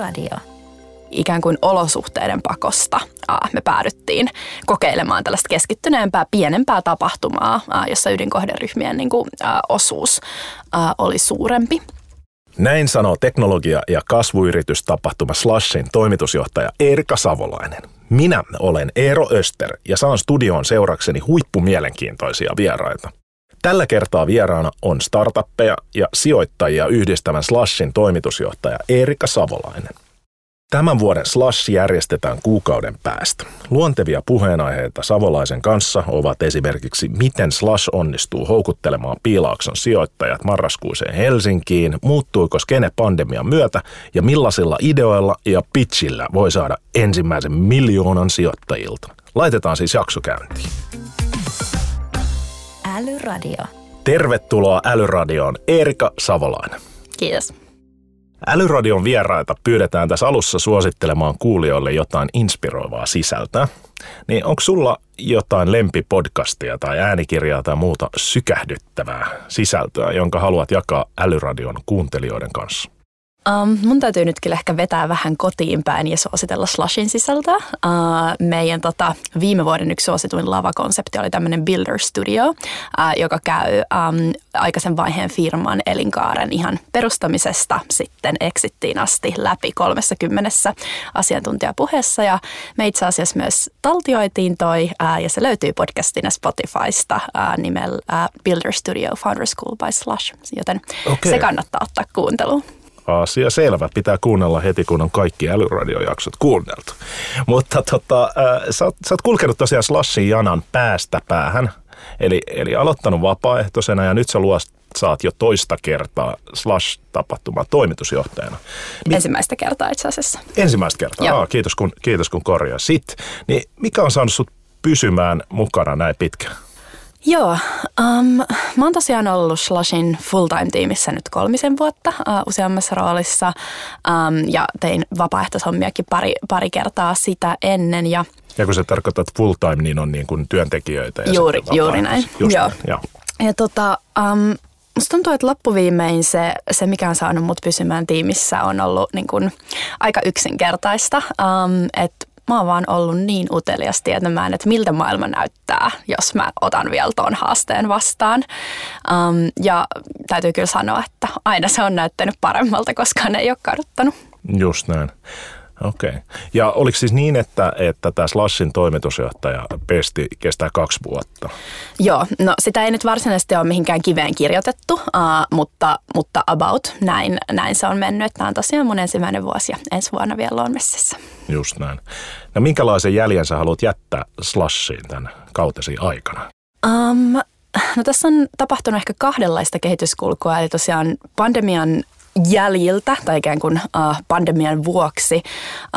Älyradio. Ikään kuin olosuhteiden pakosta me päädyttiin kokeilemaan tällaista keskittyneempää, pienempää tapahtumaa, jossa ydinkohderyhmien niin kuin, osuus oli suurempi. Näin sanoo teknologia- ja kasvuyritystapahtuma Slashin toimitusjohtaja Erika Savolainen. Minä olen Eero Öster ja saan studioon seurakseni huippumielenkiintoisia vieraita. Tällä kertaa vieraana on startuppeja ja sijoittajia yhdistävän Slashin toimitusjohtaja Erika Savolainen. Tämän vuoden Slash järjestetään kuukauden päästä. Luontevia puheenaiheita Savolaisen kanssa ovat esimerkiksi miten Slash onnistuu houkuttelemaan Piilaakson sijoittajat marraskuiseen Helsinkiin, muuttuiko skene pandemian myötä ja millaisilla ideoilla ja pitchillä voi saada ensimmäisen miljoonan sijoittajilta. Laitetaan siis jakso käyntiin. Älyradio. Tervetuloa Älyradioon Erika Savolainen. Kiitos. Älyradion vieraita pyydetään tässä alussa suosittelemaan kuulijoille jotain inspiroivaa sisältöä. Niin onko sulla jotain lempipodcastia tai äänikirjaa tai muuta sykähdyttävää sisältöä, jonka haluat jakaa Älyradion kuuntelijoiden kanssa? Um, mun täytyy nyt kyllä ehkä vetää vähän kotiin päin ja suositella Slashin sisältöä. Uh, meidän tota, viime vuoden yksi suosituin lavakonsepti oli tämmöinen Builder Studio, uh, joka käy um, aikaisen vaiheen firman elinkaaren ihan perustamisesta sitten exittiin asti läpi 30 asiantuntijapuheessa. Ja me itse asiassa myös taltioitiin toi uh, ja se löytyy podcastina Spotifysta uh, nimellä uh, Builder Studio Founder School by Slash, joten okay. se kannattaa ottaa kuunteluun asia selvä. Pitää kuunnella heti, kun on kaikki älyradiojaksot kuunneltu. Mutta tota, äh, sä, oot, sä oot kulkenut tosiaan Slashin janan päästä päähän. Eli, eli aloittanut vapaaehtoisena ja nyt sä luot saat jo toista kertaa Slash-tapahtuman toimitusjohtajana. Mit... Ensimmäistä kertaa itse asiassa. Ensimmäistä kertaa, Aa, kiitos kun, kiitos kun korjasit. Niin mikä on saanut sut pysymään mukana näin pitkään? Joo, um, mä oon tosiaan ollut Slashin full-time-tiimissä nyt kolmisen vuotta uh, useammassa roolissa um, ja tein vapaaehtoishommiakin pari, pari kertaa sitä ennen. Ja, ja kun sä tarkoitat full-time, niin on niin kuin työntekijöitä. Ja juuri, juuri näin. Just Joo. Näin, ja. ja tota, um, Musta tuntuu, että loppuviimein se, se, mikä on saanut mut pysymään tiimissä, on ollut niin kuin aika yksinkertaista. Um, että mä oon vaan ollut niin utelias tietämään, että miltä maailma näyttää, jos mä otan vielä tuon haasteen vastaan. Um, ja täytyy kyllä sanoa, että aina se on näyttänyt paremmalta, koska ne ei ole kaduttanut. Just näin. Okei. Okay. Ja oliko siis niin, että, että tämä Slashin toimitusjohtaja pesti kestää kaksi vuotta? Joo, no sitä ei nyt varsinaisesti ole mihinkään kiveen kirjoitettu, uh, mutta, mutta about näin, näin se on mennyt. Tämä on tosiaan mun ensimmäinen vuosi ja ensi vuonna vielä on messissä. Just näin. No minkälaisen jäljen sä haluat jättää Slashiin tämän kautesi aikana? Um, no tässä on tapahtunut ehkä kahdenlaista kehityskulkua, eli tosiaan pandemian jäljiltä tai ikään kuin uh, pandemian vuoksi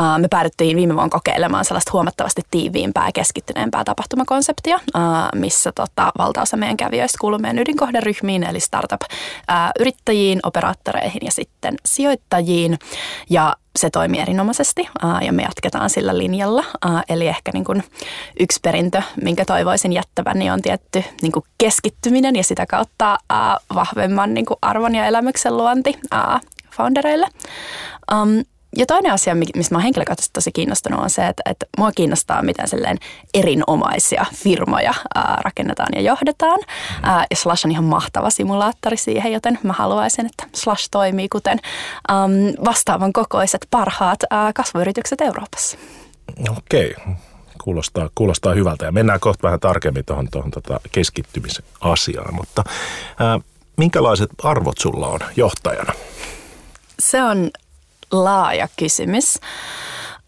uh, me päädyttiin viime vuonna kokeilemaan sellaista huomattavasti tiiviimpää ja keskittyneempää tapahtumakonseptia, uh, missä tota, valtaosa meidän kävijöistä kuuluu meidän ydinkohderyhmiin, eli startup-yrittäjiin, operaattoreihin ja sitten sijoittajiin. Ja se toimii erinomaisesti ja me jatketaan sillä linjalla. Eli ehkä niin kuin yksi perintö, minkä toivoisin jättävän, niin on tietty niin kuin keskittyminen ja sitä kautta vahvemman niin kuin arvon ja elämyksen luonti foundereille. Ja toinen asia, mistä mä oon henkilökohtaisesti tosi kiinnostunut, on se, että, että mua kiinnostaa, miten silleen erinomaisia firmoja ää, rakennetaan ja johdetaan. Ää, ja Slash on ihan mahtava simulaattori siihen, joten mä haluaisin, että Slash toimii kuten äm, vastaavan kokoiset parhaat ää, kasvuyritykset Euroopassa. Okei. Kuulostaa, kuulostaa hyvältä ja mennään kohta vähän tarkemmin tuohon, tuohon tota keskittymisasiaan, mutta ää, minkälaiset arvot sulla on johtajana? Se on laaja kysymys.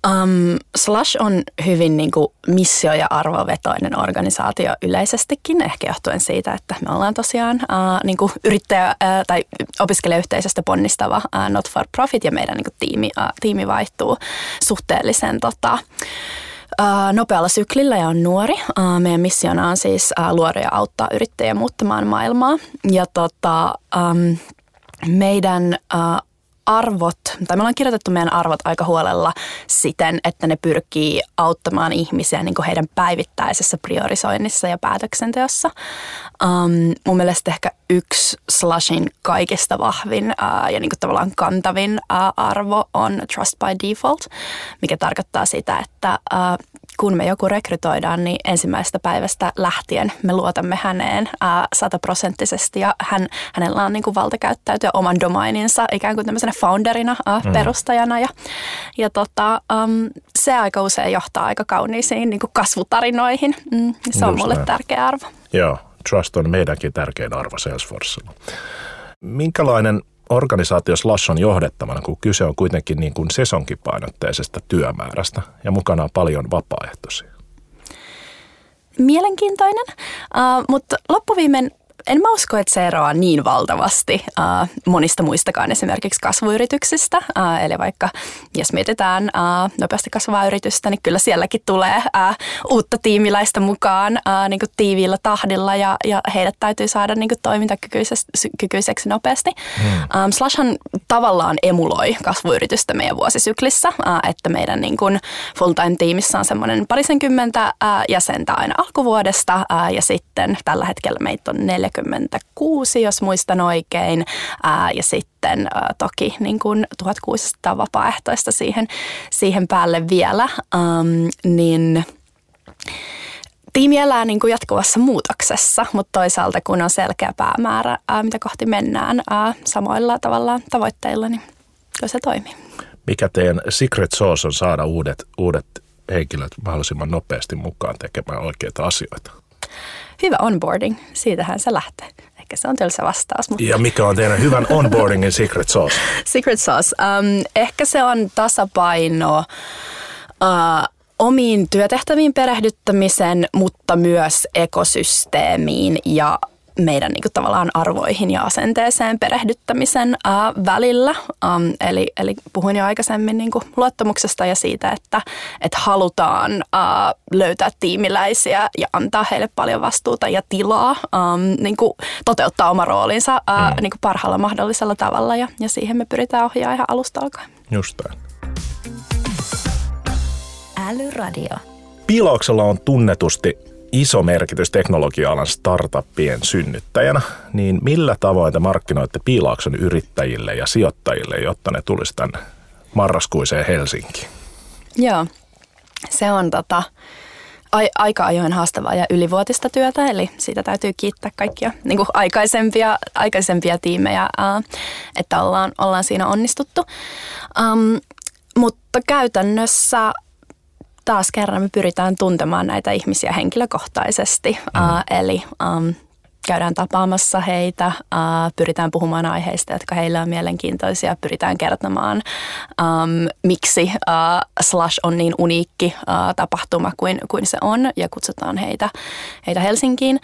Um, Slash on hyvin niin kuin missio- ja arvovetoinen organisaatio yleisestikin, ehkä johtuen siitä, että me ollaan tosiaan uh, niin kuin yrittäjä- uh, tai opiskelijayhteisöstä ponnistava uh, not for profit ja meidän niin kuin tiimi, uh, tiimi vaihtuu suhteellisen tota, nopealla syklillä ja on nuori. Meidän missiona on siis luoda ja auttaa yrittäjiä muuttamaan maailmaa. Ja tota, um, meidän uh, arvot, tai me ollaan kirjoitettu meidän arvot aika huolella siten, että ne pyrkii auttamaan ihmisiä niin kuin heidän päivittäisessä priorisoinnissa ja päätöksenteossa. Um, mun mielestä ehkä yksi Slushin kaikista vahvin uh, ja niin kuin tavallaan kantavin uh, arvo on trust by default, mikä tarkoittaa sitä, että uh, kun me joku rekrytoidaan, niin ensimmäisestä päivästä lähtien me luotamme häneen sataprosenttisesti ja hän, hänellä on niin kuin valta käyttäytyä oman domaininsa ikään kuin tämmöisenä founderina, ää, mm. perustajana ja, ja tota, um, se aika usein johtaa aika kauniisiin niin kuin kasvutarinoihin. Mm, se on Just mulle näin. tärkeä arvo. Joo, trust on meidänkin tärkein arvo Salesforcella. Minkälainen organisaatio Slash on johdettavana, kun kyse on kuitenkin niin kuin sesonkipainotteisesta työmäärästä ja mukana on paljon vapaaehtoisia? Mielenkiintoinen, uh, mutta loppuviimein en mä usko, että se eroaa niin valtavasti äh, monista muistakaan esimerkiksi kasvuyrityksistä. Äh, eli vaikka jos mietitään äh, nopeasti kasvavaa yritystä, niin kyllä sielläkin tulee äh, uutta tiimiläistä mukaan äh, niin kuin tiiviillä tahdilla ja, ja heidät täytyy saada niin kuin toimintakykyiseksi nopeasti. Hmm. Ähm, Slashhan tavallaan emuloi kasvuyritystä meidän vuosisyklissä, äh, että meidän niin kuin full-time-tiimissä on semmoinen parisenkymmentä äh, jäsentä aina alkuvuodesta äh, ja sitten tällä hetkellä meitä on 40 46, jos muistan oikein, ää, ja sitten ää, toki niin kuin 1600 vapaaehtoista siihen, siihen päälle vielä, ähm, niin tiimi elää niin kuin jatkuvassa muutoksessa, mutta toisaalta kun on selkeä päämäärä, ää, mitä kohti mennään ää, samoilla tavalla tavoitteilla, niin kyllä se toimii. Mikä teidän secret sauce on saada uudet, uudet henkilöt mahdollisimman nopeasti mukaan tekemään oikeita asioita? Hyvä onboarding, siitähän se lähtee. Ehkä se on tylsä vastaus. Mutta... Ja mikä on teidän hyvän onboardingin secret sauce? secret sauce. Um, ehkä se on tasapaino uh, omiin työtehtäviin perehdyttämisen, mutta myös ekosysteemiin ja meidän niin kuin, tavallaan arvoihin ja asenteeseen perehdyttämisen ää, välillä. Um, eli, eli puhuin jo aikaisemmin niin kuin, luottamuksesta ja siitä, että, että halutaan ää, löytää tiimiläisiä ja antaa heille paljon vastuuta ja tilaa um, niin kuin, toteuttaa oma roolinsa ää, mm. niin kuin parhaalla mahdollisella tavalla ja, ja siihen me pyritään ohjaamaan ihan alusta alkaen. Just. Älyradio. Piilauksella on tunnetusti iso merkitys teknologia-alan startuppien synnyttäjänä, niin millä tavoin te markkinoitte Piilaakson yrittäjille ja sijoittajille, jotta ne tulisi tänne marraskuiseen Helsinkiin? Joo, se on tota, ai, aika ajoin haastavaa ja ylivuotista työtä, eli siitä täytyy kiittää kaikkia niin kuin aikaisempia, aikaisempia tiimejä, ää, että ollaan, ollaan siinä onnistuttu. Um, mutta käytännössä taas kerran me pyritään tuntemaan näitä ihmisiä henkilökohtaisesti. Mm. Uh, eli um, käydään tapaamassa heitä, uh, pyritään puhumaan aiheista, jotka heillä on mielenkiintoisia, pyritään kertomaan, um, miksi uh, Slash on niin uniikki uh, tapahtuma kuin, kuin se on, ja kutsutaan heitä, heitä Helsinkiin.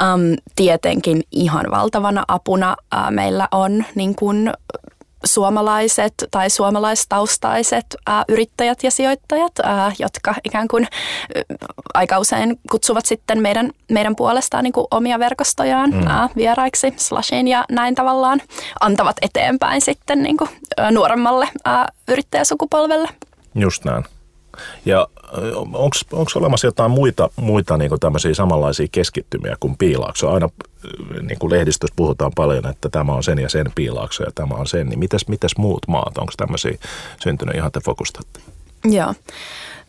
Um, tietenkin ihan valtavana apuna uh, meillä on niin kuin, suomalaiset tai suomalaistaustaiset ää, yrittäjät ja sijoittajat, ää, jotka ikään kuin aika usein kutsuvat sitten meidän, meidän puolestaan niin kuin omia verkostojaan mm. ää, vieraiksi slashiin ja näin tavallaan antavat eteenpäin sitten niin kuin, ää, nuoremmalle ää, yrittäjäsukupolvelle. Just näin. Ja onko olemassa jotain muita, muita niin tämmöisiä samanlaisia keskittymiä kuin piilaakso? Aina niin kuin lehdistössä puhutaan paljon, että tämä on sen ja sen piilaakso ja tämä on sen. Niin mitäs, mitäs muut maat? Onko tämmöisiä syntynyt ihan te fokustatte? Joo.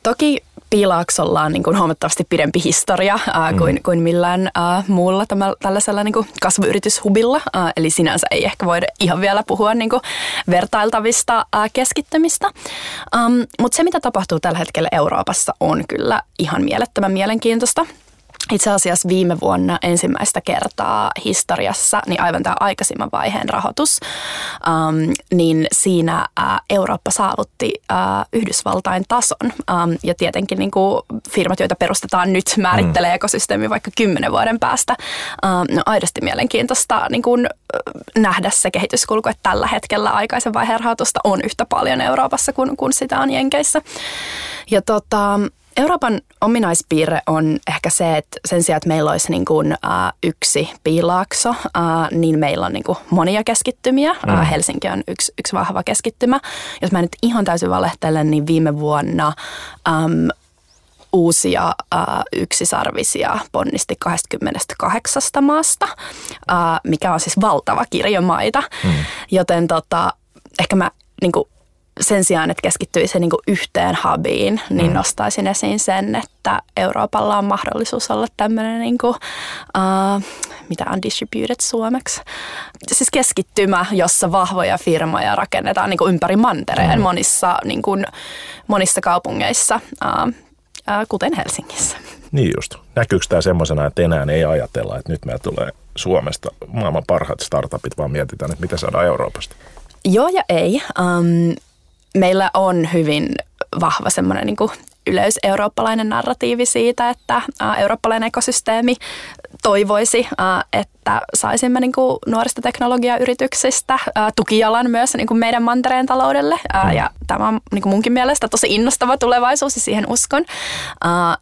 Toki Piilaaksolla on niin kuin huomattavasti pidempi historia ää, mm. kuin, kuin millään ää, muulla tämä, tällaisella niin kuin kasvuyrityshubilla. Ää, eli sinänsä ei ehkä voida ihan vielä puhua niin kuin vertailtavista ää, keskittämistä. Um, Mutta se, mitä tapahtuu tällä hetkellä Euroopassa, on kyllä ihan mielettömän mielenkiintoista itse asiassa viime vuonna ensimmäistä kertaa historiassa, niin aivan tämä aikaisimman vaiheen rahoitus, ähm, niin siinä äh, Eurooppa saavutti äh, Yhdysvaltain tason. Ähm, ja tietenkin niin kuin firmat, joita perustetaan nyt, määrittelee mm. ekosysteemi vaikka kymmenen vuoden päästä. Ähm, no aidosti mielenkiintoista niin kuin, nähdä se kehityskulku, että tällä hetkellä aikaisen vaiheen rahoitusta on yhtä paljon Euroopassa kuin, kuin sitä on Jenkeissä. Ja tota, Euroopan ominaispiirre on ehkä se, että sen sijaan, että meillä olisi niin kuin, uh, yksi piilaakso, uh, niin meillä on niin kuin monia keskittymiä. Mm. Uh, Helsinki on yksi, yksi vahva keskittymä. Jos mä nyt ihan täysin valehtelen, niin viime vuonna um, uusia uh, yksisarvisia ponnisti 28 maasta, uh, mikä on siis valtava kirjo maita. Mm. Joten tota, ehkä mä niin kuin sen sijaan, että keskittyisi niin yhteen hubiin, niin mm. nostaisin esiin sen, että Euroopalla on mahdollisuus olla tämmöinen, niin kuin, uh, mitä on distributed suomeksi, siis keskittymä, jossa vahvoja firmoja rakennetaan niin ympäri mantereen mm. monissa, niin kuin, monissa kaupungeissa, uh, uh, kuten Helsingissä. Niin just. Näkyykö tämä semmoisena, että enää ei ajatella, että nyt meillä tulee Suomesta maailman parhaat startupit, vaan mietitään, että mitä saadaan Euroopasta? Joo ja ei. Um, meillä on hyvin vahva semmoinen niin yleiseurooppalainen narratiivi siitä, että eurooppalainen ekosysteemi toivoisi, että saisimme niin kuin nuorista teknologiayrityksistä tukijalan myös niin kuin meidän mantereen taloudelle. Ja tämä on niin kuin munkin mielestä tosi innostava tulevaisuus ja siihen uskon.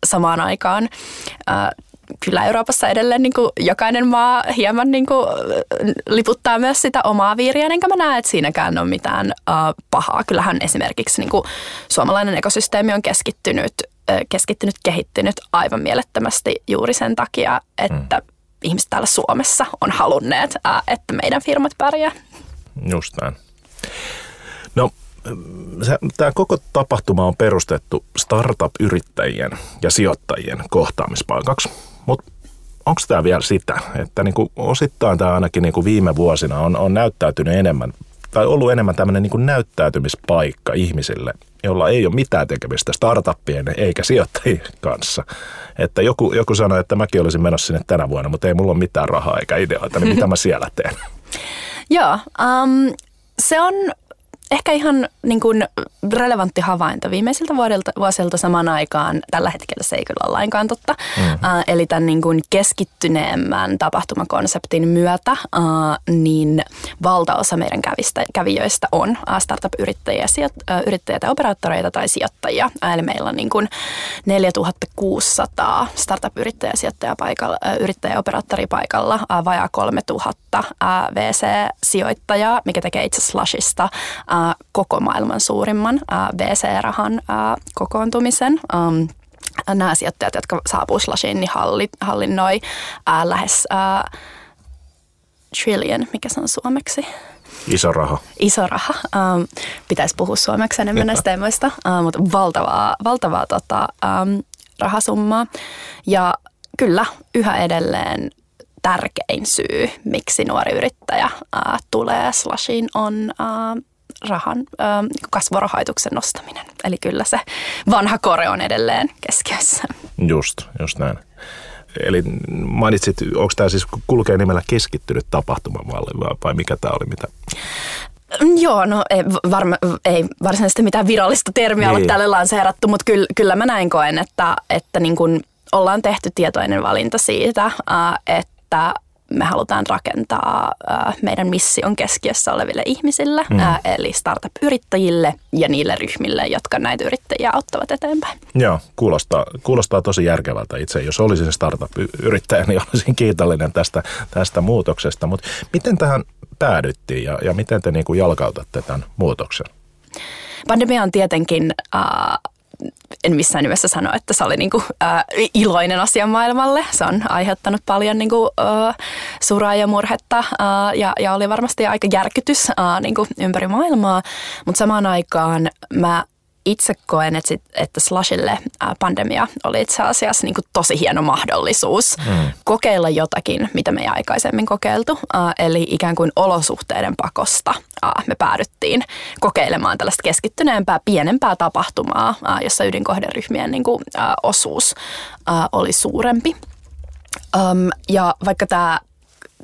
Samaan aikaan kyllä Euroopassa edelleen niin kuin jokainen maa hieman niin kuin liputtaa myös sitä omaa viiriä, enkä mä näe, että siinäkään on mitään uh, pahaa. Kyllähän esimerkiksi niin kuin suomalainen ekosysteemi on keskittynyt, uh, keskittynyt, kehittynyt aivan mielettömästi juuri sen takia, että mm. ihmiset täällä Suomessa on halunneet, uh, että meidän firmat pärjää. Just näin. No tämä koko tapahtuma on perustettu startup-yrittäjien ja sijoittajien kohtaamispaikaksi. Mutta onko tämä vielä sitä, että niinku osittain tämä ainakin niinku viime vuosina on, on näyttäytynyt enemmän, tai ollut enemmän tämmöinen niinku näyttäytymispaikka ihmisille, jolla ei ole mitään tekemistä startuppien eikä sijoittajien kanssa. Että joku, joku sanoi, että mäkin olisin menossa sinne tänä vuonna, mutta ei mulla ole mitään rahaa eikä ideoita, niin mitä mä siellä teen? Joo, um, se on ehkä ihan niin kuin relevantti havainto viimeisiltä vuodelta, vuosilta samaan aikaan. Tällä hetkellä se ei kyllä ole lainkaan totta. Mm-hmm. Uh, eli tämän niin kuin keskittyneemmän tapahtumakonseptin myötä uh, niin valtaosa meidän kävistä, kävijöistä on uh, startup-yrittäjiä, sijoit, uh, yrittäjiä tai operaattoreita tai sijoittajia. Uh, eli meillä on niin kuin 4600 startup-yrittäjä, sijoittaja paikalla, uh, yrittäjä, operaattori paikalla, uh, vajaa 3000 uh, VC-sijoittajaa, mikä tekee itse Slushista koko maailman suurimman VC-rahan kokoontumisen. Um, nämä sijoittajat, jotka saapuu Slashiin, niin halli, hallinnoi lähes trillion, mikä se on suomeksi? Iso raha. Iso raha. Pitäisi puhua suomeksi enemmän näistä teemoista, mutta valtavaa, valtavaa tota, um, rahasummaa. Ja kyllä, yhä edelleen tärkein syy, miksi nuori yrittäjä tulee Slashiin, on rahan äh, kasvorahoituksen nostaminen. Eli kyllä se vanha kore on edelleen keskiössä. Just, just näin. Eli mainitsit, onko tämä siis kulkee nimellä keskittynyt tapahtumamalli vai, vai mikä tämä oli? Mitä? Joo, no ei, varma, ei varsinaisesti mitään virallista termiä niin. ole tälle lanseerattu, mutta kyllä, kyllä mä näin koen, että, että niin kun ollaan tehty tietoinen valinta siitä, että me halutaan rakentaa meidän mission keskiössä oleville ihmisille, mm. eli startup-yrittäjille ja niille ryhmille, jotka näitä yrittäjiä auttavat eteenpäin. Joo, kuulostaa, kuulostaa tosi järkevältä itse. Jos olisin startup-yrittäjä, niin olisin kiitollinen tästä, tästä muutoksesta. Mutta miten tähän päädyttiin ja, ja miten te niin kuin jalkautatte tämän muutoksen? Pandemia on tietenkin äh, en missään nimessä sano, että se oli niinku, äh, iloinen asia maailmalle. Se on aiheuttanut paljon niinku, äh, suraa ja murhetta äh, ja, ja oli varmasti aika järkytys äh, niinku, ympäri maailmaa. Mutta samaan aikaan mä itse koen, että, sit, että Slashille pandemia oli itse asiassa niin kuin tosi hieno mahdollisuus mm. kokeilla jotakin, mitä me ei aikaisemmin kokeiltu. Eli ikään kuin olosuhteiden pakosta me päädyttiin kokeilemaan tällaista keskittyneempää, pienempää tapahtumaa, jossa ydinkohderyhmien niin kuin, osuus oli suurempi. ja vaikka tämä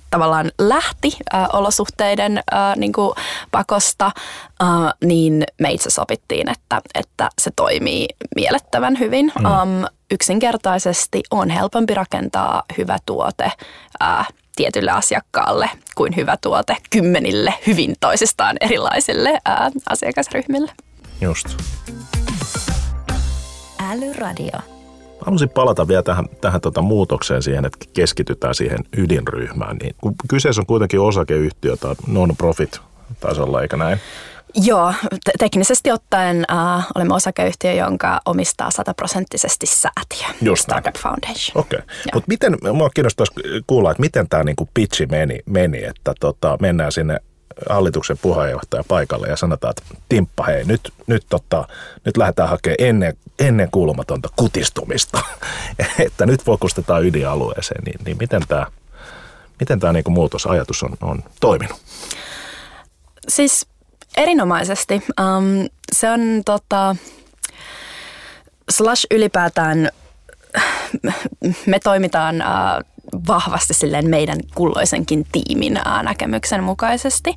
tavallaan lähti äh, olosuhteiden äh, niin kuin pakosta, äh, niin me itse sopittiin, että, että se toimii miellettävän hyvin. Mm. Um, yksinkertaisesti on helpompi rakentaa hyvä tuote äh, tietylle asiakkaalle kuin hyvä tuote kymmenille hyvin toisistaan erilaisille äh, asiakasryhmille. Just. Älyradio. Haluaisin palata vielä tähän, tähän tota muutokseen siihen, että keskitytään siihen ydinryhmään. Niin, kun kyseessä on kuitenkin osakeyhtiö tai non-profit tasolla, eikä näin? Joo, te- teknisesti ottaen äh, olemme osakeyhtiö, jonka omistaa sataprosenttisesti säätiö, Just näin. Startup Foundation. Okei, okay. mutta miten, mua kiinnostaisi kuulla, että miten tämä niinku pitchi meni, meni että tota, mennään sinne hallituksen puheenjohtaja paikalle ja sanotaan, että Timppa, hei, nyt, nyt, tota, nyt lähdetään hakemaan ennen, ennen kuulumatonta kutistumista, että nyt fokustetaan ydinalueeseen, niin, niin miten tämä miten tämä niinku muutosajatus on, on toiminut? Siis erinomaisesti. Um, se on tota, Slash ylipäätään, me toimitaan uh, vahvasti silleen meidän kulloisenkin tiimin näkemyksen mukaisesti.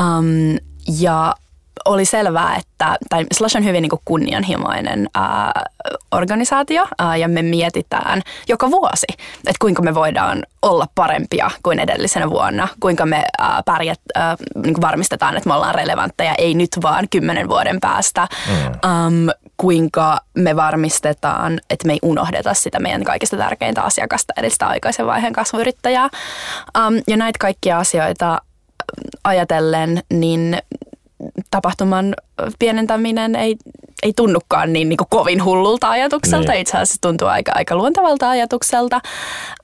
Um, ja oli selvää, että tai Slash on hyvin niin kuin kunnianhimoinen ää, organisaatio ää, ja me mietitään joka vuosi, että kuinka me voidaan olla parempia kuin edellisenä vuonna, kuinka me ää, pärjät, ää, niin kuin varmistetaan, että me ollaan relevantteja, ei nyt vaan kymmenen vuoden päästä, mm. um, kuinka me varmistetaan, että me ei unohdeta sitä meidän kaikista tärkeintä asiakasta, eli sitä aikaisen vaiheen kasvuyrittäjää. Um, ja näitä kaikkia asioita ajatellen, niin tapahtuman pienentäminen ei, ei tunnukaan niin, niin kuin kovin hullulta ajatukselta. Niin. Itse asiassa tuntuu aika, aika luontevalta ajatukselta.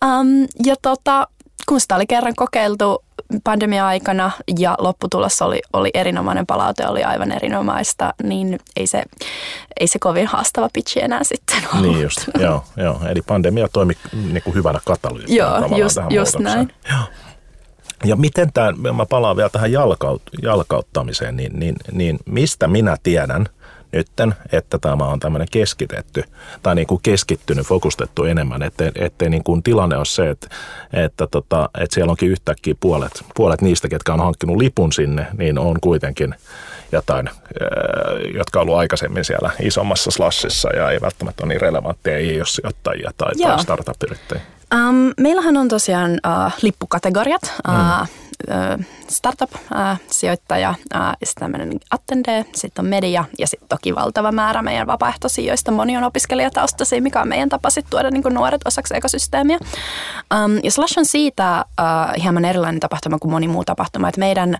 Um, ja tota, kun sitä oli kerran kokeiltu pandemia-aikana ja lopputulos oli, oli erinomainen, palaute oli aivan erinomaista, niin ei se, ei se kovin haastava pitchi enää sitten ollut. Niin just, joo, joo. Eli pandemia toimi niin kuin hyvänä katalyyttinä Joo, just, just näin. Joo. Ja miten tämä, mä palaan vielä tähän jalkaut, jalkauttamiseen, niin, niin, niin mistä minä tiedän nytten, että tämä on tämmöinen keskitetty tai niin kuin keskittynyt, fokustettu enemmän, ettei, ettei niin kuin tilanne ole se, että, että, tota, että siellä onkin yhtäkkiä puolet, puolet niistä, ketkä on hankkinut lipun sinne, niin on kuitenkin jotain, jotka on ollut aikaisemmin siellä isommassa slashissa ja ei välttämättä ole niin relevantteja, ei ole sijoittajia tai, tai startup-yrittäjiä. Um, meillähän on tosiaan uh, lippukategoriat. Uh, mm. Startup-sijoittaja, ja sitten tämmöinen attendee, sitten on media ja sitten toki valtava määrä meidän vapaaehtoisia, joista moni on opiskelijataustaisia, mikä on meidän tapa sitten tuoda niin nuoret osaksi ekosysteemiä. Ja Slash on siitä hieman erilainen tapahtuma kuin moni muu tapahtuma, että meidän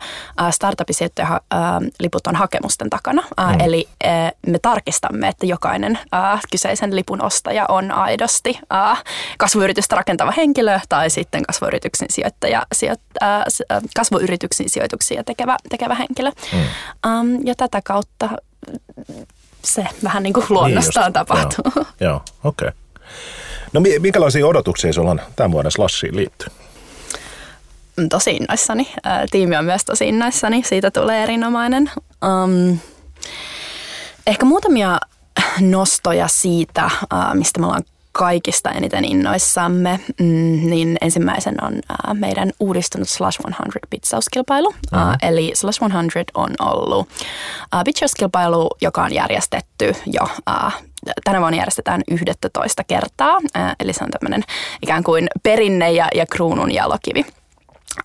startup-sijoittaja uh, liput on hakemusten takana. Mm. Eli me tarkistamme, että jokainen kyseisen lipun ostaja on aidosti kasvuyritystä rakentava henkilö tai sitten kasvuyrityksen sijoittaja, sijoit, äh, kasvuyrityksen sijoituksia tekevä, tekevä henkilö. Mm. Um, ja tätä kautta se vähän niin kuin luonnostaan niin tapahtuu. Joo, joo okei. Okay. No minkälaisia odotuksia sinulla on tämän vuoden Slashiin liittyen? Tosi innoissani. Tiimi on myös tosi innoissani. Siitä tulee erinomainen. Um, ehkä muutamia nostoja siitä, mistä me ollaan kaikista eniten innoissamme, mm, niin ensimmäisen on meidän uudistunut Slash 100 pitsauskilpailu. Mm-hmm. Eli Slash 100 on ollut pitsauskilpailu, joka on järjestetty jo tänä vuonna järjestetään 11 kertaa, eli se on tämmöinen ikään kuin perinne ja, ja kruunun jalokivi.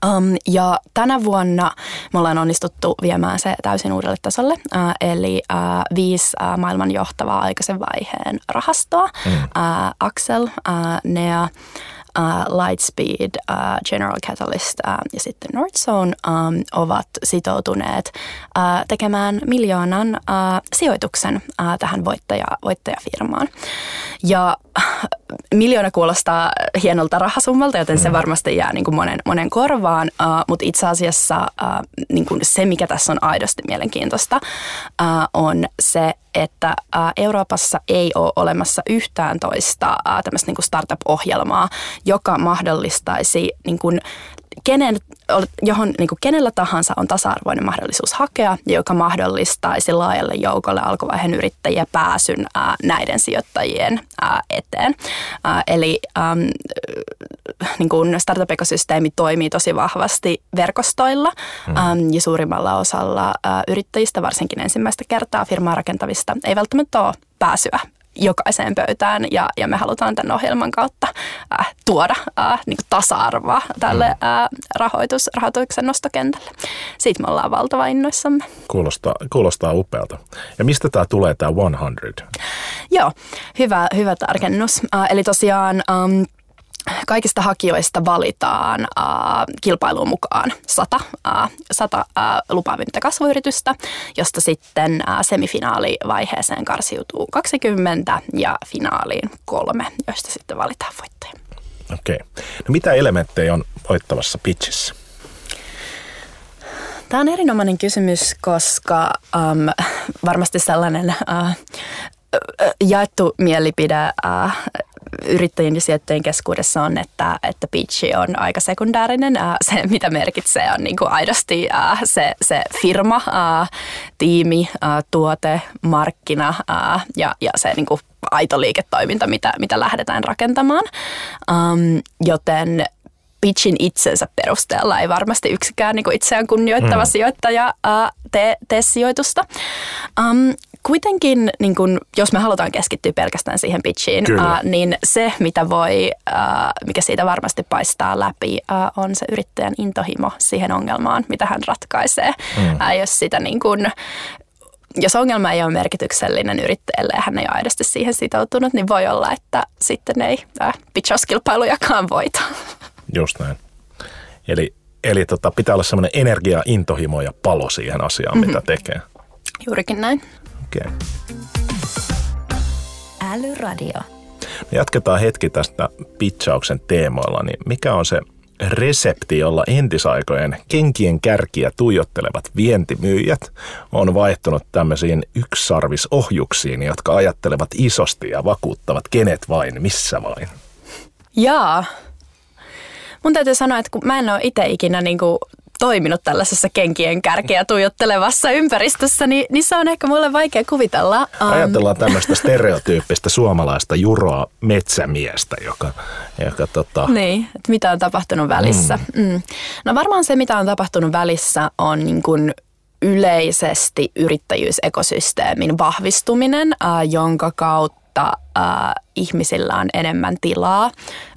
Um, ja tänä vuonna me ollaan onnistuttu viemään se täysin uudelle tasolle, uh, eli uh, viisi uh, maailman johtavaa aikaisen vaiheen rahastoa, mm. uh, Axel, uh, Nea, uh, Lightspeed, uh, General Catalyst uh, ja sitten Nordzone um, ovat sitoutuneet uh, tekemään miljoonan uh, sijoituksen uh, tähän voittaja, voittajafirmaan. Ja miljoona kuulostaa hienolta rahasummalta, joten se mm. varmasti jää niin kuin monen, monen korvaan, uh, mutta itse asiassa uh, niin kuin se, mikä tässä on aidosti mielenkiintoista, uh, on se, että uh, Euroopassa ei ole olemassa yhtään toista uh, tämmöistä niin startup-ohjelmaa, joka mahdollistaisi niin kuin kenen, johon niin kuin kenellä tahansa on tasa-arvoinen mahdollisuus hakea, joka mahdollistaisi laajalle joukolle alkuvaiheen yrittäjiä pääsyn ää, näiden sijoittajien ää, eteen. Ää, eli äm, niin kuin startup-ekosysteemi toimii tosi vahvasti verkostoilla mm. äm, ja suurimmalla osalla ää, yrittäjistä, varsinkin ensimmäistä kertaa firmaa rakentavista, ei välttämättä ole pääsyä jokaiseen pöytään ja, ja me halutaan tämän ohjelman kautta äh, tuoda äh, niin tasa-arvoa tälle mm. äh, rahoitus, rahoituksen nostokentälle. Siitä me ollaan valtava innoissamme. Kuulostaa, kuulostaa upealta. Ja mistä tämä tulee tämä 100? Joo, hyvä, hyvä tarkennus. Äh, eli tosiaan... Um, kaikista hakijoista valitaan äh, kilpailuun mukaan 100, äh, 100 äh, lupaavinta kasvuyritystä, josta sitten äh, semifinaalivaiheeseen karsiutuu 20 ja finaaliin kolme, joista sitten valitaan voittaja. Okei. Okay. No mitä elementtejä on voittavassa pitchissä? Tämä on erinomainen kysymys, koska um, varmasti sellainen uh, jaettu mielipide uh, yrittäjien ja sijoittajien keskuudessa on, että, että pitchi on aika sekundäärinen. Se, mitä merkitsee, on niin kuin aidosti se, se firma, tiimi, tuote, markkina ja, ja se niin kuin aito liiketoiminta, mitä, mitä lähdetään rakentamaan. Um, joten pitchin itsensä perusteella ei varmasti yksikään niin itseään kunnioittava mm. sijoittaja uh, tee, tee sijoitusta. Um, kuitenkin, niin kun, jos me halutaan keskittyä pelkästään siihen pitchiin, uh, niin se, mitä voi, uh, mikä siitä varmasti paistaa läpi, uh, on se yrittäjän intohimo siihen ongelmaan, mitä hän ratkaisee. Mm. Uh, jos sitä niin kun, jos ongelma ei ole merkityksellinen yrittäjälle ja hän ei ole aidosti siihen sitoutunut, niin voi olla, että sitten ei äh, pitchauskilpailujakaan voita. Just näin. Eli, eli tota, pitää olla semmoinen energia, intohimo ja palo siihen asiaan, mm-hmm. mitä tekee. Juurikin näin. Okay. Älyradio. Jatketaan hetki tästä pitchauksen teemoilla, niin mikä on se resepti, jolla entisaikojen kenkien kärkiä tuijottelevat vientimyyjät on vaihtunut tämmöisiin yksarvisohjuksiin, jotka ajattelevat isosti ja vakuuttavat kenet vain, missä vain. Jaa. Mun täytyy sanoa, että kun mä en ole itse ikinä niin kuin toiminut tällaisessa kenkien kärkeä tuijottelevassa ympäristössä, niin, niin se on ehkä mulle vaikea kuvitella. Um, Ajatellaan tämmöistä stereotyyppistä suomalaista juroa metsämiestä, joka... joka tota... Niin, että mitä on tapahtunut välissä. Mm. Mm. No varmaan se, mitä on tapahtunut välissä, on niin kuin yleisesti yrittäjyysekosysteemin vahvistuminen, äh, jonka kautta äh, ihmisillä on enemmän tilaa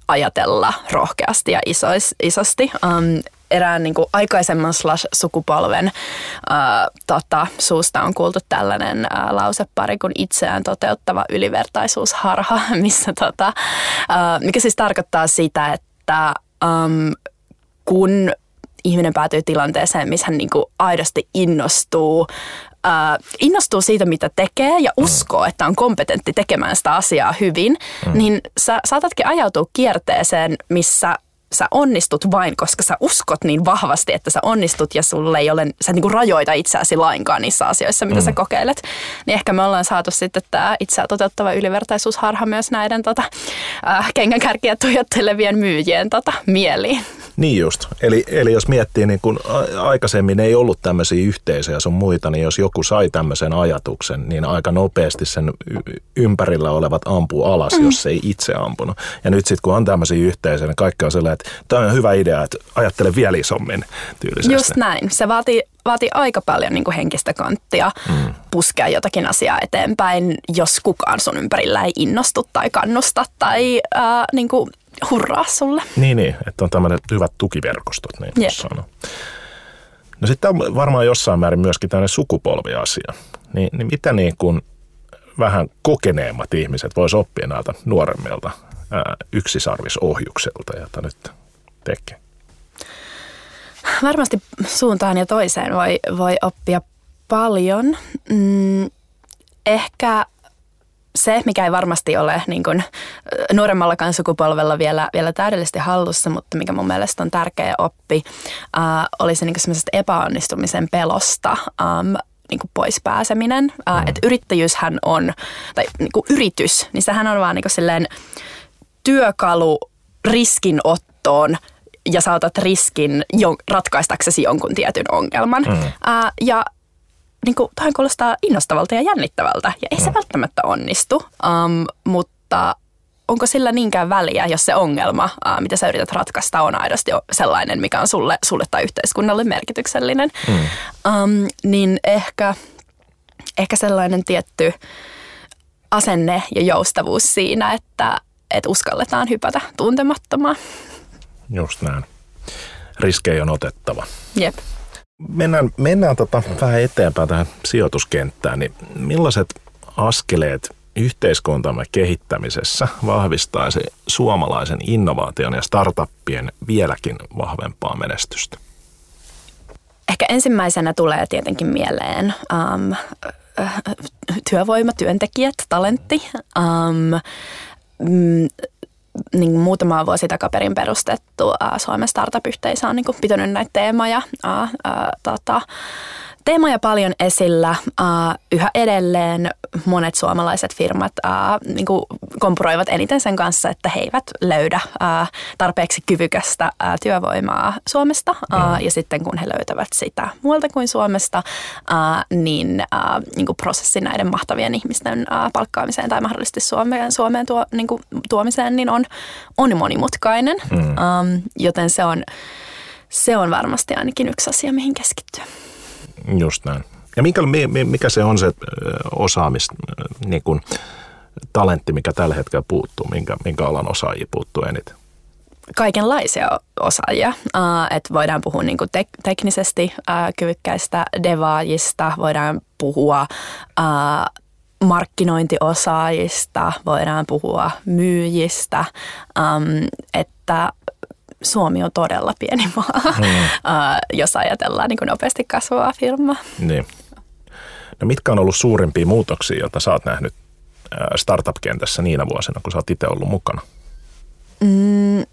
ajatella rohkeasti ja isois, isosti. Um, erään niin kuin aikaisemman slash-sukupolven ää, tota, suusta on kuultu tällainen ää, lausepari kuin itseään toteuttava ylivertaisuusharha, missä, tota, ää, mikä siis tarkoittaa sitä, että äm, kun ihminen päätyy tilanteeseen, missä hän niin kuin aidosti innostuu Uh, innostuu siitä, mitä tekee ja uskoo, että on kompetentti tekemään sitä asiaa hyvin, mm. niin sä saatatkin ajautua kierteeseen, missä sä onnistut vain, koska sä uskot niin vahvasti, että sä onnistut ja sulle ei ole, sä niin kuin rajoita itseäsi lainkaan niissä asioissa, mitä mm. sä kokeilet. Niin ehkä me ollaan saatu sitten tämä itseä toteuttava ylivertaisuusharha myös näiden tota, äh, kengänkärkiä tuijottelevien myyjien tota, mieliin. Niin just. Eli, eli jos miettii, niin kun aikaisemmin ei ollut tämmöisiä yhteisöjä sun muita, niin jos joku sai tämmöisen ajatuksen, niin aika nopeasti sen ympärillä olevat ampuu alas, mm. jos ei itse ampunut. Ja nyt sitten kun on tämmöisiä yhteisöjä, niin kaikki on sellainen, että tämä on hyvä idea, että ajattele vielä isommin tyylisesti. Just näin. Se vaatii, vaatii aika paljon niin kuin henkistä kanttia mm. puskea jotakin asiaa eteenpäin, jos kukaan sun ympärillä ei innostu tai kannusta tai äh, niin kuin hurraa sulle. Niin, niin että on tämmöiset hyvät tukiverkostot, niin yep. sanoo. No sitten on varmaan jossain määrin myöskin tämmöinen sukupolviasia. Niin, niin mitä niin kuin vähän kokeneemmat ihmiset vois oppia näiltä nuoremmilta ää, yksisarvisohjukselta, jota nyt tekee? Varmasti suuntaan ja toiseen voi, voi oppia paljon. Mm, ehkä se, mikä ei varmasti ole niin kuin, nuoremmallakaan sukupolvella vielä, vielä täydellisesti hallussa, mutta mikä mun mielestä on tärkeä oppi, uh, oli se niin semmoisesta epäonnistumisen pelosta. Um, niin kuin pois pääseminen. Mm. Että yrittäjyyshän on, tai niin kuin yritys, niin sehän on vaan niin kuin silleen työkalu riskinottoon ja sä otat riskin jo, ratkaistaksesi jonkun tietyn ongelman. Mm. Uh, ja niin kuin, toihan kuulostaa innostavalta ja jännittävältä ja ei mm. se välttämättä onnistu, um, mutta onko sillä niinkään väliä, jos se ongelma, uh, mitä sä yrität ratkaista, on aidosti sellainen, mikä on sulle, sulle tai yhteiskunnalle merkityksellinen, mm. um, niin ehkä, ehkä sellainen tietty asenne ja joustavuus siinä, että, että uskalletaan hypätä tuntemattomaan. Just näin. Riskejä on otettava. Jep. Mennään, mennään tota vähän eteenpäin tähän sijoituskenttään. Niin millaiset askeleet yhteiskuntamme kehittämisessä vahvistaisi suomalaisen innovaation ja startuppien vieläkin vahvempaa menestystä? Ehkä ensimmäisenä tulee tietenkin mieleen um, työvoima, työntekijät, talentti. Um, mm, niin muutama vuosi takaperin perustettu uh, Suomen startup-yhteisö on niin pitänyt näitä teemoja. Uh, uh, tota, teemoja paljon esillä. Uh, yhä edelleen monet suomalaiset firmat uh, niin kuin kompuroivat eniten sen kanssa, että he eivät löydä tarpeeksi kyvykästä työvoimaa Suomesta. Mm. Ja sitten kun he löytävät sitä muualta kuin Suomesta, niin, uh, niin kuin prosessi näiden mahtavien ihmisten palkkaamiseen tai mahdollisesti Suomeen, Suomeen tuo, niin kuin, tuomiseen niin on, on monimutkainen. Mm. Joten se on, se on varmasti ainakin yksi asia, mihin keskittyä. Just näin. Ja mikä, mikä se on se osaamis, niin kuin, talentti, mikä tällä hetkellä puuttuu, minkä, minkä alan osaajia puuttuu eniten? kaikenlaisia osaajia. Että voidaan puhua niinku tek- teknisesti kyvykkäistä devaajista, voidaan puhua uh, markkinointiosaajista, voidaan puhua myyjistä, että Suomi on todella pieni maa, mm. uh, jos ajatellaan niin kuin nopeasti kasvavaa firmaa. Niin. No mitkä on ollut suurimpia muutoksia, joita sä oot nähnyt startup-kentässä niinä vuosina, kun sä oot itse ollut mukana? Mm,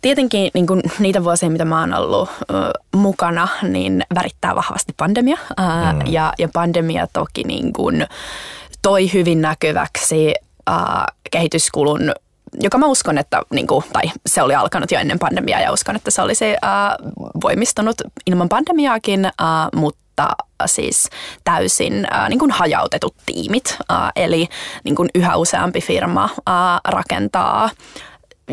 tietenkin niin kuin niitä vuosia, mitä mä oon ollut uh, mukana, niin värittää vahvasti pandemia. Uh, mm. ja, ja pandemia toki niin kuin toi hyvin näkyväksi uh, kehityskulun joka mä uskon, että niin kuin, tai se oli alkanut jo ennen pandemiaa ja uskon, että se olisi äh, voimistunut ilman pandemiaakin, äh, mutta siis täysin äh, niin kuin hajautetut tiimit. Äh, eli niin kuin yhä useampi firma äh, rakentaa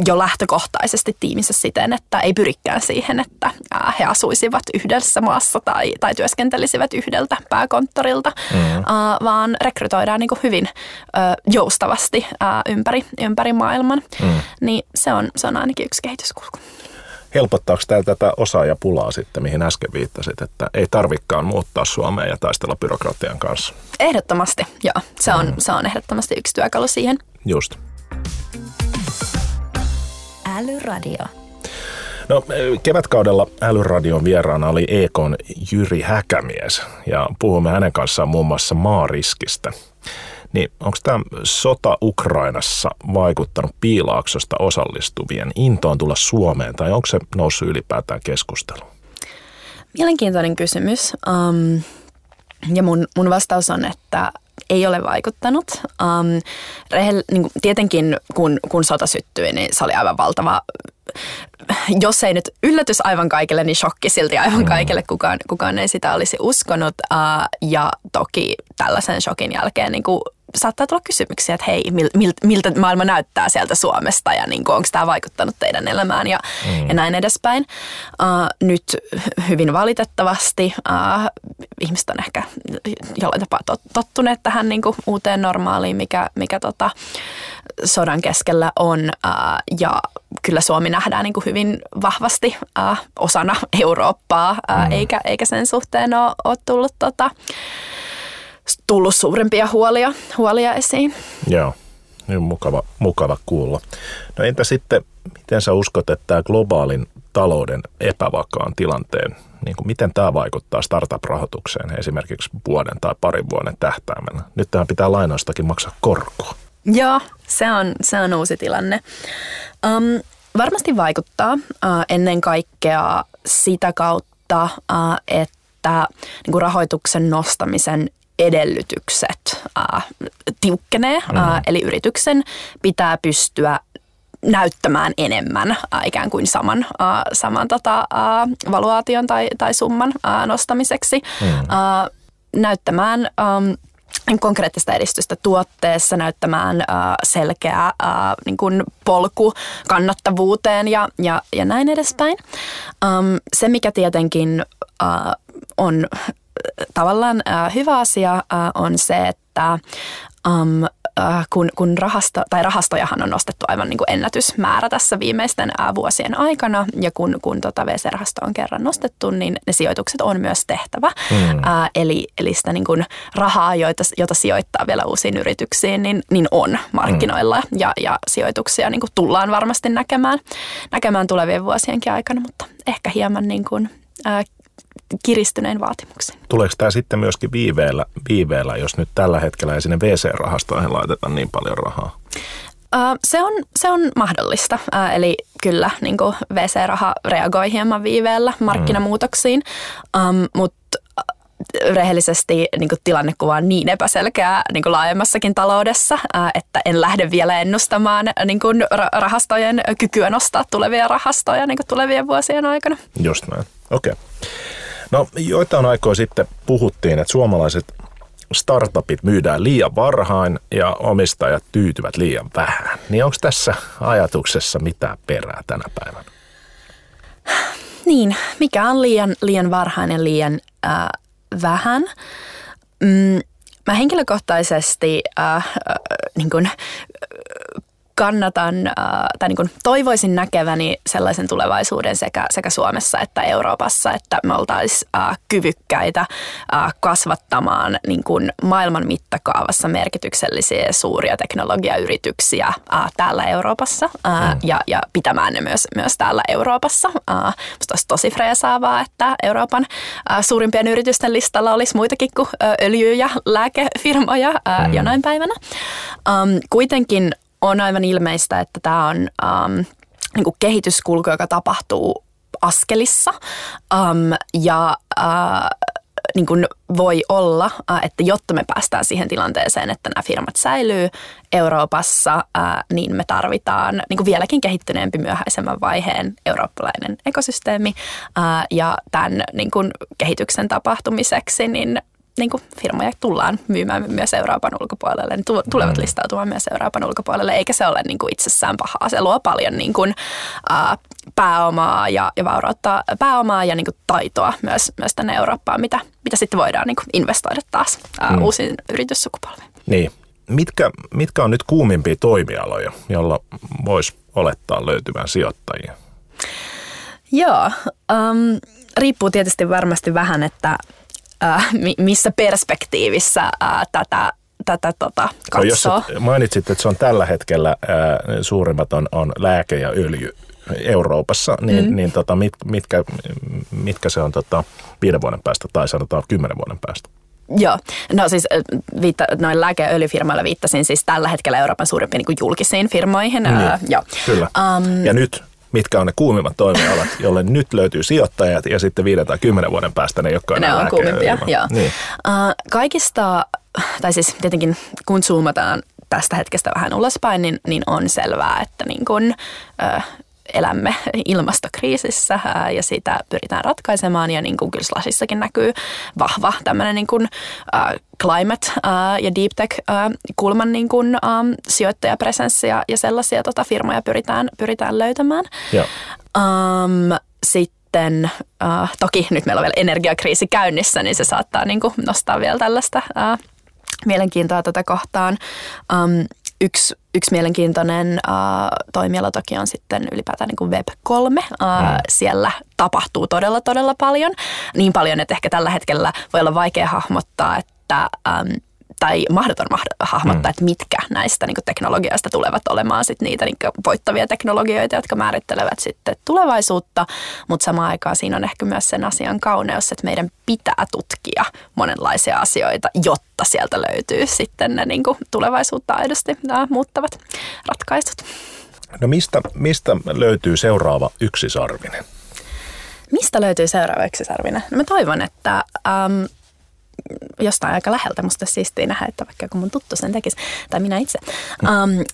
jo lähtökohtaisesti tiimissä siten, että ei pyrikään siihen, että he asuisivat yhdessä maassa tai, tai työskentelisivät yhdeltä pääkonttorilta, mm. vaan rekrytoidaan niin hyvin joustavasti ympäri, ympäri maailman. Mm. Niin se on, se on ainakin yksi kehityskulku. Helpottaako tämä tätä osaajapulaa sitten, mihin äsken viittasit, että ei tarvikaan muuttaa Suomeen ja taistella byrokratian kanssa? Ehdottomasti, joo. Se on, mm. se on ehdottomasti yksi työkalu siihen. Just. Älyradio. No, kevätkaudella Älyradion vieraana oli Ekon Jyri Häkämies ja puhumme hänen kanssaan muun muassa maariskistä. Niin onko tämä sota Ukrainassa vaikuttanut piilaaksosta osallistuvien intoon tulla Suomeen tai onko se noussut ylipäätään keskusteluun? Mielenkiintoinen kysymys. Um, ja mun, mun vastaus on, että ei ole vaikuttanut. Um, rehell, niin kuin, tietenkin kun, kun sota syttyi, niin se oli aivan valtava, jos ei nyt yllätys aivan kaikille, niin shokki silti aivan mm. kaikille. Kukaan, kukaan ei sitä olisi uskonut. Uh, ja toki tällaisen shokin jälkeen niin kuin, saattaa tulla kysymyksiä, että hei, mil, mil, miltä maailma näyttää sieltä Suomesta ja niin onko tämä vaikuttanut teidän elämään ja, mm. ja näin edespäin. Uh, nyt hyvin valitettavasti uh, ihmiset on ehkä jollain tapaa tottuneet tähän niin kuin uuteen normaaliin, mikä, mikä tota, sodan keskellä on uh, ja kyllä Suomi nähdään niin kuin hyvin vahvasti uh, osana Eurooppaa, uh, mm. eikä, eikä sen suhteen ole, ole tullut tota, tullut suurempia huolia, huolia esiin. Joo, niin mukava, mukava kuulla. No entä sitten, miten sä uskot, että tämä globaalin talouden epävakaan tilanteen, niin kuin miten tämä vaikuttaa startup-rahoitukseen esimerkiksi vuoden tai parin vuoden tähtäimellä? Nyt tähän pitää lainoistakin maksaa korkoa. Joo, se on, se on uusi tilanne. Um, varmasti vaikuttaa uh, ennen kaikkea sitä kautta, uh, että niin kuin rahoituksen nostamisen edellytykset äh, tiukkenee, mm-hmm. äh, eli yrityksen pitää pystyä näyttämään enemmän äh, ikään kuin saman, äh, saman tota, äh, valuaation tai, tai summan äh, nostamiseksi. Mm-hmm. Äh, näyttämään ähm, konkreettista edistystä tuotteessa, näyttämään äh, selkeää äh, niin kuin polku kannattavuuteen ja, ja, ja näin edespäin. Ähm, se, mikä tietenkin äh, on tavallaan äh, hyvä asia äh, on se, että um, äh, kun, kun rahasto, tai rahastojahan on nostettu aivan niin kuin ennätysmäärä tässä viimeisten äh, vuosien aikana, ja kun, kun tota VC-rahasto on kerran nostettu, niin ne sijoitukset on myös tehtävä. Mm. Äh, eli, eli sitä niin kuin rahaa, joita, jota sijoittaa vielä uusiin yrityksiin, niin, niin on markkinoilla, mm. ja, ja sijoituksia niin kuin tullaan varmasti näkemään, näkemään tulevien vuosienkin aikana, mutta ehkä hieman niin kuin, kiristynein vaatimuksin. Tuleeko tämä sitten myöskin viiveellä, viiveellä, jos nyt tällä hetkellä ei sinne VC-rahastoihin laiteta niin paljon rahaa? Se, on, se on mahdollista. Eli kyllä niin VC-raha reagoi hieman viiveellä markkinamuutoksiin, um, mutta rehellisesti niin kuin tilannekuva on niin epäselkeää niin kuin laajemmassakin taloudessa, että en lähde vielä ennustamaan niin kuin rahastojen kykyä nostaa tulevia rahastoja niin kuin tulevien vuosien aikana. Just näin, okei. Okay. No joitain aikoja sitten puhuttiin, että suomalaiset startupit myydään liian varhain ja omistajat tyytyvät liian vähän. Niin onko tässä ajatuksessa mitään perää tänä päivänä? Niin, mikä on liian, liian varhainen liian äh, vähän? Mm, mä henkilökohtaisesti äh, äh, niin kun, kannatan äh, tai niin kuin toivoisin näkeväni sellaisen tulevaisuuden sekä, sekä Suomessa että Euroopassa, että me oltaisiin äh, kyvykkäitä äh, kasvattamaan niin kuin maailman mittakaavassa merkityksellisiä suuria teknologiayrityksiä täällä Euroopassa mm. ja, ja pitämään ne myös, myös täällä Euroopassa. Musta olisi tosi freesaavaa, että Euroopan suurimpien yritysten listalla olisi muitakin kuin öljy- ja lääkefirmoja mm. jonain päivänä. Kuitenkin on aivan ilmeistä, että tämä on um, niin kuin kehityskulku, joka tapahtuu askelissa um, ja uh, niin kuin voi olla, että jotta me päästään siihen tilanteeseen, että nämä firmat säilyy Euroopassa, niin me tarvitaan niin kuin vieläkin kehittyneempi myöhäisemmän vaiheen eurooppalainen ekosysteemi. Ja tämän niin kuin kehityksen tapahtumiseksi niin niin kuin firmoja tullaan myymään myös Euroopan ulkopuolelle, niin tulevat mm. listautumaan myös Euroopan ulkopuolelle, eikä se ole niin kuin itsessään pahaa. Se luo paljon niin kuin, ää, pääomaa ja, ja vaurautta pääomaa ja niin kuin taitoa myös, myös tänne Eurooppaan, mitä, mitä sitten voidaan niin kuin investoida taas ää, mm. uusiin yrityssukupolviin. Niin. Mitkä, mitkä on nyt kuumimpia toimialoja, joilla voisi olettaa löytyvän sijoittajia? Joo, um, riippuu tietysti varmasti vähän, että äh, missä perspektiivissä äh, tätä tätä tota, katsoo. No jos mainitsit, että se on tällä hetkellä äh, suurimmat on, on lääke ja öljy Euroopassa, niin, mm. niin tota, mit, mitkä, mitkä se on tota, viiden vuoden päästä tai sanotaan kymmenen vuoden päästä? Joo, no siis viitta, noin lääke- ja öljyfirmoilla viittasin siis tällä hetkellä Euroopan suurimpiin niin julkisiin firmoihin. Niin, äh, joo. Kyllä. Um, ja nyt mitkä on ne kuumimmat toimialat, jolle nyt löytyy sijoittajat ja sitten viiden tai kymmenen vuoden päästä ne, jotka on Ne on kuumimpia, joo. Niin. Uh, kaikista, tai siis tietenkin kun zoomataan tästä hetkestä vähän ulospäin, niin, niin on selvää, että niin kun, uh, elämme ilmastokriisissä ja sitä pyritään ratkaisemaan ja niin kuin kyllä Slashissakin näkyy vahva tämmöinen niin kuin, ää, climate ja deep tech kulman niin kuin, ää, sijoittajapresenssi ja, ja sellaisia tota, firmoja pyritään, pyritään löytämään. Um, sitten uh, toki nyt meillä on vielä energiakriisi käynnissä, niin se saattaa niin kuin, nostaa vielä tällaista uh, mielenkiintoa tätä kohtaan. Um, yksi, yksi mielenkiintoinen uh, toimiala toki on sitten ylipäätään niin kuin Web3. Uh, mm. Siellä tapahtuu todella, todella paljon. Niin paljon, että ehkä tällä hetkellä voi olla vaikea hahmottaa, että um, tai mahdoton hahmottaa, mm. että mitkä näistä niin teknologioista tulevat olemaan sit niitä niin voittavia teknologioita, jotka määrittelevät sitten tulevaisuutta, mutta samaan aikaan siinä on ehkä myös sen asian kauneus, että meidän pitää tutkia monenlaisia asioita, jotta sieltä löytyy sitten ne niin tulevaisuutta aidosti muuttavat ratkaisut. No mistä, mistä löytyy seuraava yksisarvinen? Mistä löytyy seuraava yksisarvinen? No mä toivon, että ähm, jostain aika läheltä. Musta siistiä nähdä, että vaikka joku mun tuttu sen tekisi, tai minä itse. Um,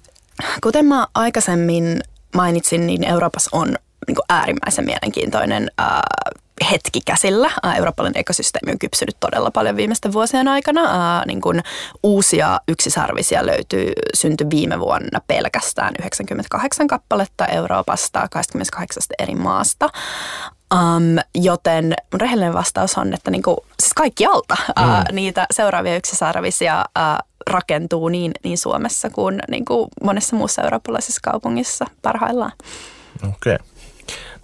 kuten mä aikaisemmin mainitsin, niin Euroopassa on niin äärimmäisen mielenkiintoinen uh, hetki käsillä. Eurooppalainen ekosysteemi on kypsynyt todella paljon viimeisten vuosien aikana. Niin kuin uusia yksisarvisia löytyy, syntyi viime vuonna pelkästään 98 kappaletta Euroopasta 28 eri maasta. Um, joten mun rehellinen vastaus on, että niinku, siis kaikki alta mm. uh, niitä seuraavia yksisarvisia uh, rakentuu niin, niin Suomessa kuin, niin kuin monessa muussa eurooppalaisessa kaupungissa parhaillaan. Okei, okay.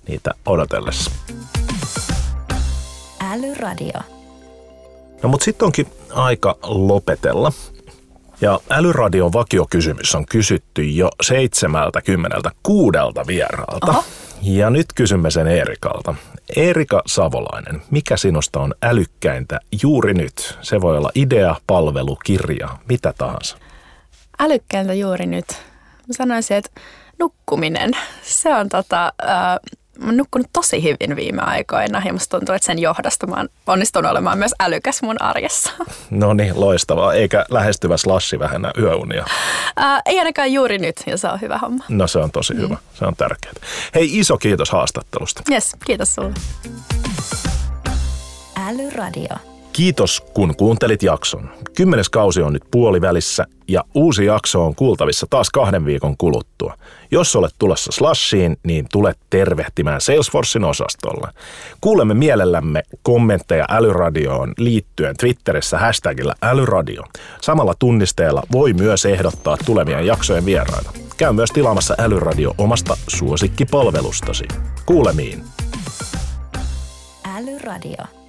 niitä odotellessa. Älyradio. No mutta sitten onkin aika lopetella. Ja älyradion vakiokysymys on kysytty jo seitsemältä kymmeneltä kuudelta vieraalta. Aha. Ja nyt kysymme sen Erikalta. Erika Savolainen, mikä sinusta on älykkäintä juuri nyt? Se voi olla idea, palvelu, kirja, mitä tahansa. Älykkäintä juuri nyt? Mä sanoisin, että nukkuminen. Se on tota, äh, mä oon nukkunut tosi hyvin viime aikoina ja musta tuntuu, että sen johdosta mä oon onnistunut olemaan myös älykäs mun arjessa. No niin, loistavaa. Eikä lähestyvä slassi vähennä yöunia? Ää, ei ainakaan juuri nyt ja se on hyvä homma. No se on tosi mm. hyvä. Se on tärkeää. Hei, iso kiitos haastattelusta. Yes, kiitos sulle. Älyradio. Kiitos, kun kuuntelit jakson. Kymmenes kausi on nyt puolivälissä ja uusi jakso on kuultavissa taas kahden viikon kuluttua. Jos olet tulossa Slashiin, niin tule tervehtimään Salesforcein osastolle. Kuulemme mielellämme kommentteja älyradioon liittyen Twitterissä hashtagillä älyradio. Samalla tunnisteella voi myös ehdottaa tulevien jaksojen vieraita. Käy myös tilaamassa älyradio omasta suosikkipalvelustasi. Kuulemiin. Älyradio.